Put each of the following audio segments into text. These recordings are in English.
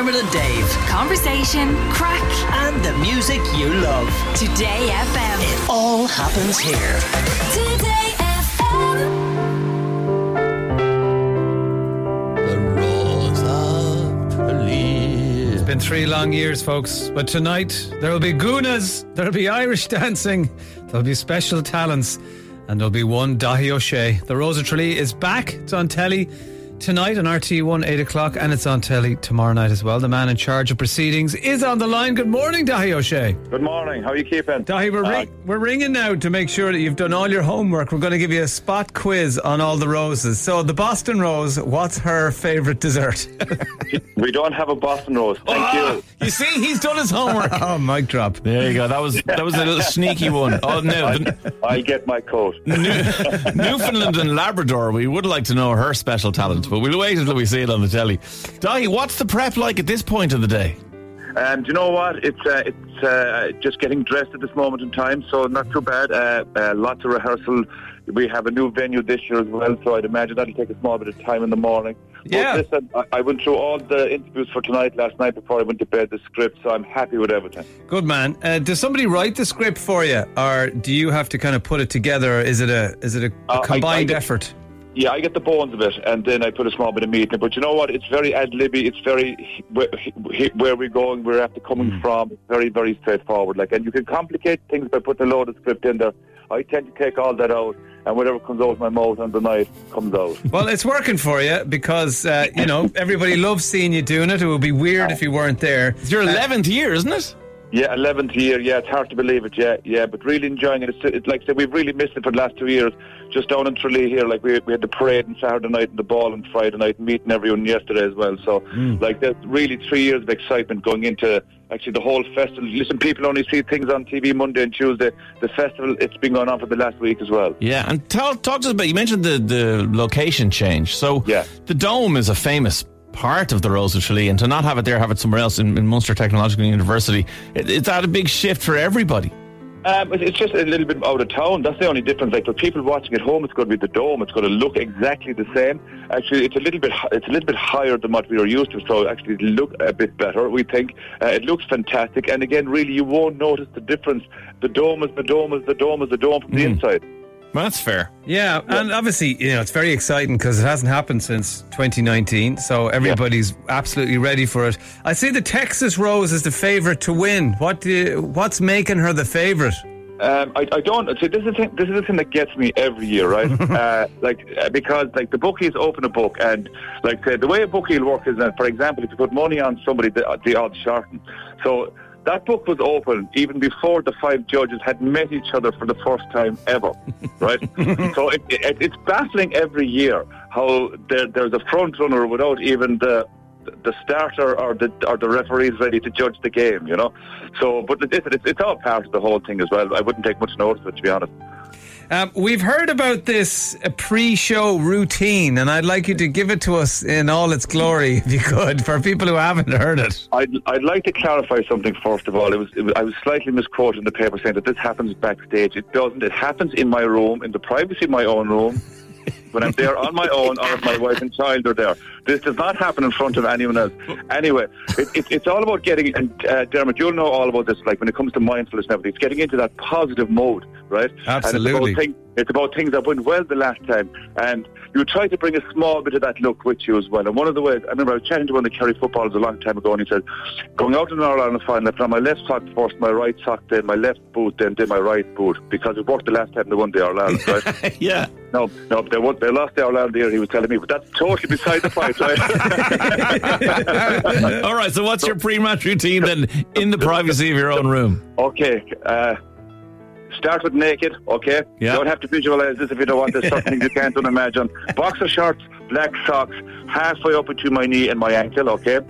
Dermot and Dave. Conversation, crack, And the music you love. Today FM. It all happens here. Today FM. The Rose of Tralee. It's been three long years, folks. But tonight, there will be goonas, there'll be Irish dancing, there'll be special talents, and there'll be one Dáithí Ó Sé. The Rose of Tralee is back. It's on telly tonight on RTE1, 8 o'clock, and it's on telly tomorrow night as well. The man in charge of proceedings is on the line. Good morning, Dáithí Ó Sé. Good morning. How are you keeping? Dáithí, we're, Uh, ring- we're ringing now to make sure that you've done all your homework. We're going to give you a spot quiz on all the roses. So, the Boston Rose, what's her favourite dessert? we don't have a Boston Rose. Thank you. you see, he's done his homework. oh, mic drop. There you go. That was that was a little sneaky one. Oh no, the, I get my coat. New, Newfoundland and Labrador. We would like to know her special talent, but we'll wait until we see it on the telly. Di, what's the prep like at this point of the day? Um, do you know what? It's uh, it's uh, just getting dressed at this moment in time, so not too bad. Uh, uh, lots of rehearsal. We have a new venue this year as well, so I'd imagine that'll take a small bit of time in the morning. Yeah. But listen, I, I went through all the interviews for tonight last night before I went to bed, the script, so I'm happy with everything. Good man. Uh, does somebody write the script for you, or do you have to kind of put it together? Is it a is it a, a Uh, I- combined I- effort? Yeah, I get the bones of it, and then I put a small bit of meat in it. But you know what? It's very ad libby. It's very where, where we're going, where we're after coming Hmm. from. It's very, very straightforward. Like, and you can complicate things by putting a load of script in there. I tend to take all that out, and whatever comes out of my mouth on the night comes out. Well, it's working for you because uh, you know everybody loves seeing you doing it. It would be weird if you weren't there. It's your eleventh year, isn't it? Yeah, eleventh year. Yeah, it's hard to believe it. Yeah, yeah, but really enjoying it. It's, it's like I said, we've really missed it for the last two years. Just down in Tralee here, like we, we had the parade on Saturday night and the ball on Friday night, and meeting everyone yesterday as well. So, hmm. like, there's really three years of excitement going into actually the whole festival. Listen, people only see things on TV Monday and Tuesday. The festival, it's been going on for the last week as well. Yeah, and tell, talk to us about. You mentioned the the location change. So Yeah. the dome is a famous part of the Rose of Tralee, and to not have it there, have it somewhere else in, in Munster Technological University, it, it's that a big shift for everybody. Um, it's just a little bit out of town. That's the only difference. Like for people watching at home, it's going to be the dome. It's going to look exactly the same. Actually, it's a little bit. It's a little bit higher than what we were used to. So actually, it look a bit better. We think uh, it looks fantastic. And again, really, you won't notice the difference. The dome is the dome is the dome is the dome from the inside. Well, that's fair. Yeah, and obviously you know it's very exciting because it hasn't happened since 2019. So everybody's absolutely ready for it. I see the Texas Rose is the favourite to win. What do you, what's making her the favourite? Um, I, I don't. See, this is the thing. This is the thing that gets me every year, right? uh, like uh, because like the bookies open a book, and like uh, the way a bookie will work is that, for example, if you put money on somebody, the, the odds shorten. So that book was open even before the five judges had met each other for the first time ever, right? so it, it, it's baffling every year how there, there's a front runner without even the the starter or the or the referees ready to judge the game, you know. So, but it, it's it's all part of the whole thing as well. I wouldn't take much notice of it, to be honest. Um, we've heard about this pre-show routine, and I'd like you to give it to us in all its glory, if you could, for people who haven't heard it. I'd, I'd like to clarify something first of all. It was, it was I was slightly misquoted in the paper saying that this happens backstage. It doesn't. It happens in my room, in the privacy of my own room. When I'm there on my own, or if my wife and child are there, this does not happen in front of anyone else. Anyway, it, it, it's all about getting. And uh, Dermot, you'll know all about this. Like when it comes to mindfulness and everything, it's getting into that positive mode, right? Absolutely. And it's about, thing, it's about things that went well the last time, and you try to bring a small bit of that look with you as well. And one of the ways, I remember I was chatting to one of the Kerry footballers a long time ago, and he said, going out in an All Ireland final, I put on my left sock first, my right sock, then my left boot, then then my right boot, because it worked the last time they won the All Ireland, right? yeah. No, no, there won, they lost the Ireland year. He was telling me, but that's totally beside the point, right? All right. So, what's your pre-match routine then in the privacy of your own room? okay, uh, start with naked. Okay, Yeah. you don't have to visualize this if you don't want. There's something you can't imagine. Boxer shorts, black socks, halfway up to my knee and my ankle. Okay.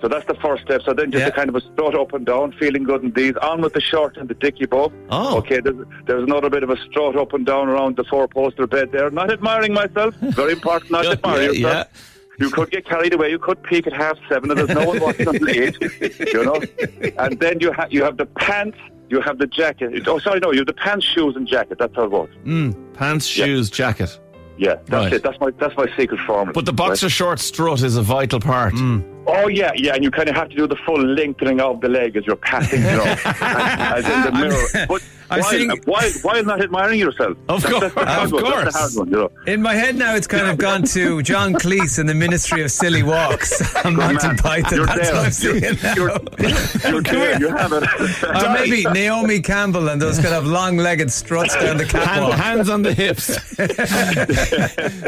So that's the first step. So then just Yeah. a kind of a strut up and down, feeling good in these. On with the short and the dicky bow. Oh. Okay, there's, there's another bit of a strut up and down around the four poster bed there. Not admiring myself. Very important not admire Yeah, yourself. yeah. You could get carried away. You could peak at half seven, and there's no one watching until eight. You know, and then you have you have the pants, you have the jacket. Oh, sorry, no, you have the pants, shoes, and jacket. That's how it works. Hmm, pants, Yeah. shoes, jacket. Yeah, that's Right. it. That's my that's my secret formula. But the boxer short strut is a vital part. Right? Oh yeah, yeah, and you kind of have to do the full lengthening of the leg as you're passing, you know, as, as in the mirror. But I'm while, seeing- while, while not admiring yourself. Of That's- that's the course, hard of one. That's course. hard one, you know. In my head now, it's kind of gone to John Cleese in the Ministry of Silly Walks on Monty man. Python. You're That's there. what I'm seeing now. You're, you're there. You have it. Or maybe Naomi Campbell and those kind of long-legged struts down the Hand, catwalk. hands on the hips.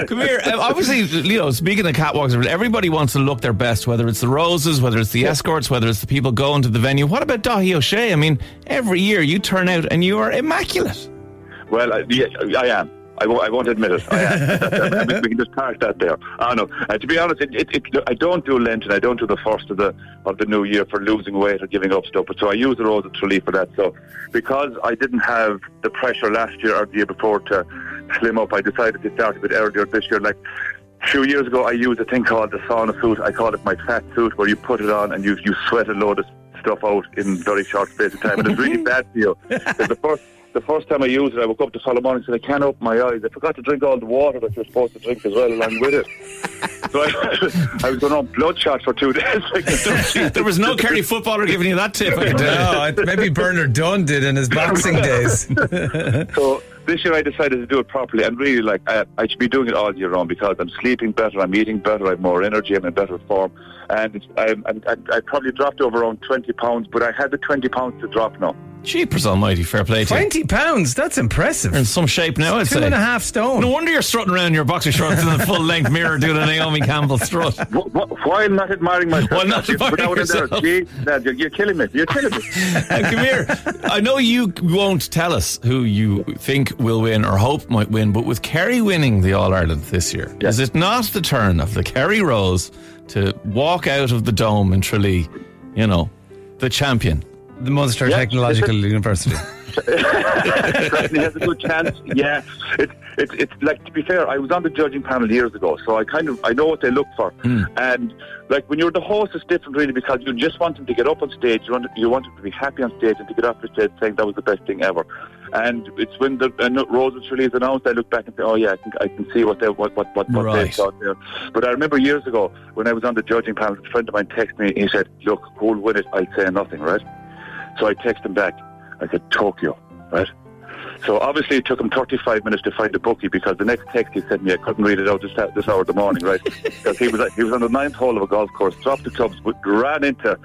Come here. Uh, Obviously, you know, speaking of catwalks, everybody wants to look their best, whether it's the roses, whether it's the escorts, whether it's the people going to the venue. What about Dáithí Ó Sé? I mean, every year you turn out and you are immaculate. Well, I, I am. I won't, I won't admit it. I am. We can just park that there. I know. Uh, to be honest, it, it, it, I don't do Lent and I don't do the first of the of the new year for losing weight or giving up stuff. But so I use the Rose of Tralee for that. So because I didn't have the pressure last year or the year before to slim up, I decided to start a bit earlier this year. Like a few years ago, I used a thing called the sauna suit. I call it my fat suit, where you put it on and you you sweat a load of stuff out in very short space of time, and it's really bad for you. the first the first time I used it, I woke up to following morning and said, I can't open my eyes. I forgot to drink all the water that you're supposed to drink as well along with it. So I, I was going on bloodshot for two days. There was no Kerry footballer giving you that tip. I. No, maybe Bernard Dunne did in his boxing days. so this year I decided to do it properly and really like I, I should be doing it all year round because I'm sleeping better, I'm eating better, I have more energy, I'm in better form, and I'm, I I probably dropped over around 20 pounds, but I had the 20 pounds to drop now. Jeepers almighty, fair play to you. Twenty pounds. That's impressive. You're in some shape now, I'd Two say. and a half stone. No wonder you're strutting around in your boxer shorts in a full length mirror doing a Naomi Campbell strut. Wh- wh- While not admiring myself, While not you put admiring out in there, yourself. gee, Dad, you're, you're killing me. You're killing me. Now, come here. I know you won't tell us who you think will win or hope might win, but with Kerry winning the All Ireland this year, is it not the turn of the Kerry Rose to walk out of the dome in Tralee, you know, the champion? The Munster Yeah, Technological University. Certainly has a good chance. Yeah, it's it's it's like to be fair, I was on the judging panel years ago, so I kind of I know what they look for. And like when you're the host, it's different really because you just want them to get up on stage. You want you want them to be happy on stage and to get off the stage saying that was the best thing ever. And it's when the uh, Rose of Tralee is announced, I look back and say, oh yeah, I can I can see what they what what what, what they thought there. But I remember years ago when I was on the judging panel, a friend of mine texted me. He said, "Look, who'll win it?" I'd say nothing, right? So I texted him back. I said, Tokyo, right? So obviously it took him 35 minutes to find a bookie because the next text he sent me, I couldn't read it out this, this hour of the morning, right? Because he was he was on the ninth hole of a golf course, dropped the clubs, but ran into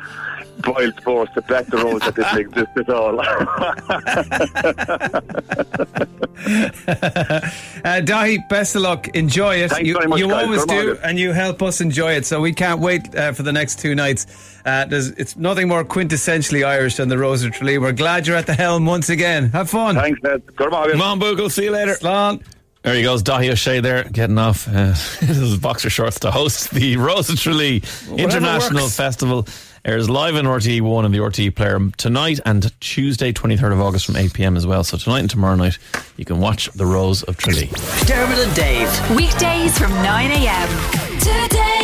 BoyleSports to back the roads that didn't exist at all. Uh, Dáithí, best of luck. Enjoy it. Thanks you very much, you guys. always do, and you help us enjoy it. So we can't wait uh, for the next two nights. Uh, there's, it's nothing more quintessentially Irish than the Rose of Tralee. We're glad you're at the helm once again. Have fun. Thanks, Ned. Come on, Come on, Bogle, see you later. Slán. There he goes, Dáithí Ó Sé there, getting off uh, his boxer shorts to host the Rose of Tralee International works. Festival. Airs live on RTE1 and the RTE player tonight and Tuesday, 23rd of August from 8 pm as well. So tonight and tomorrow night, you can watch the Rose of Tralee. Dermot and Dave. Weekdays from 9 a.m. Today FM.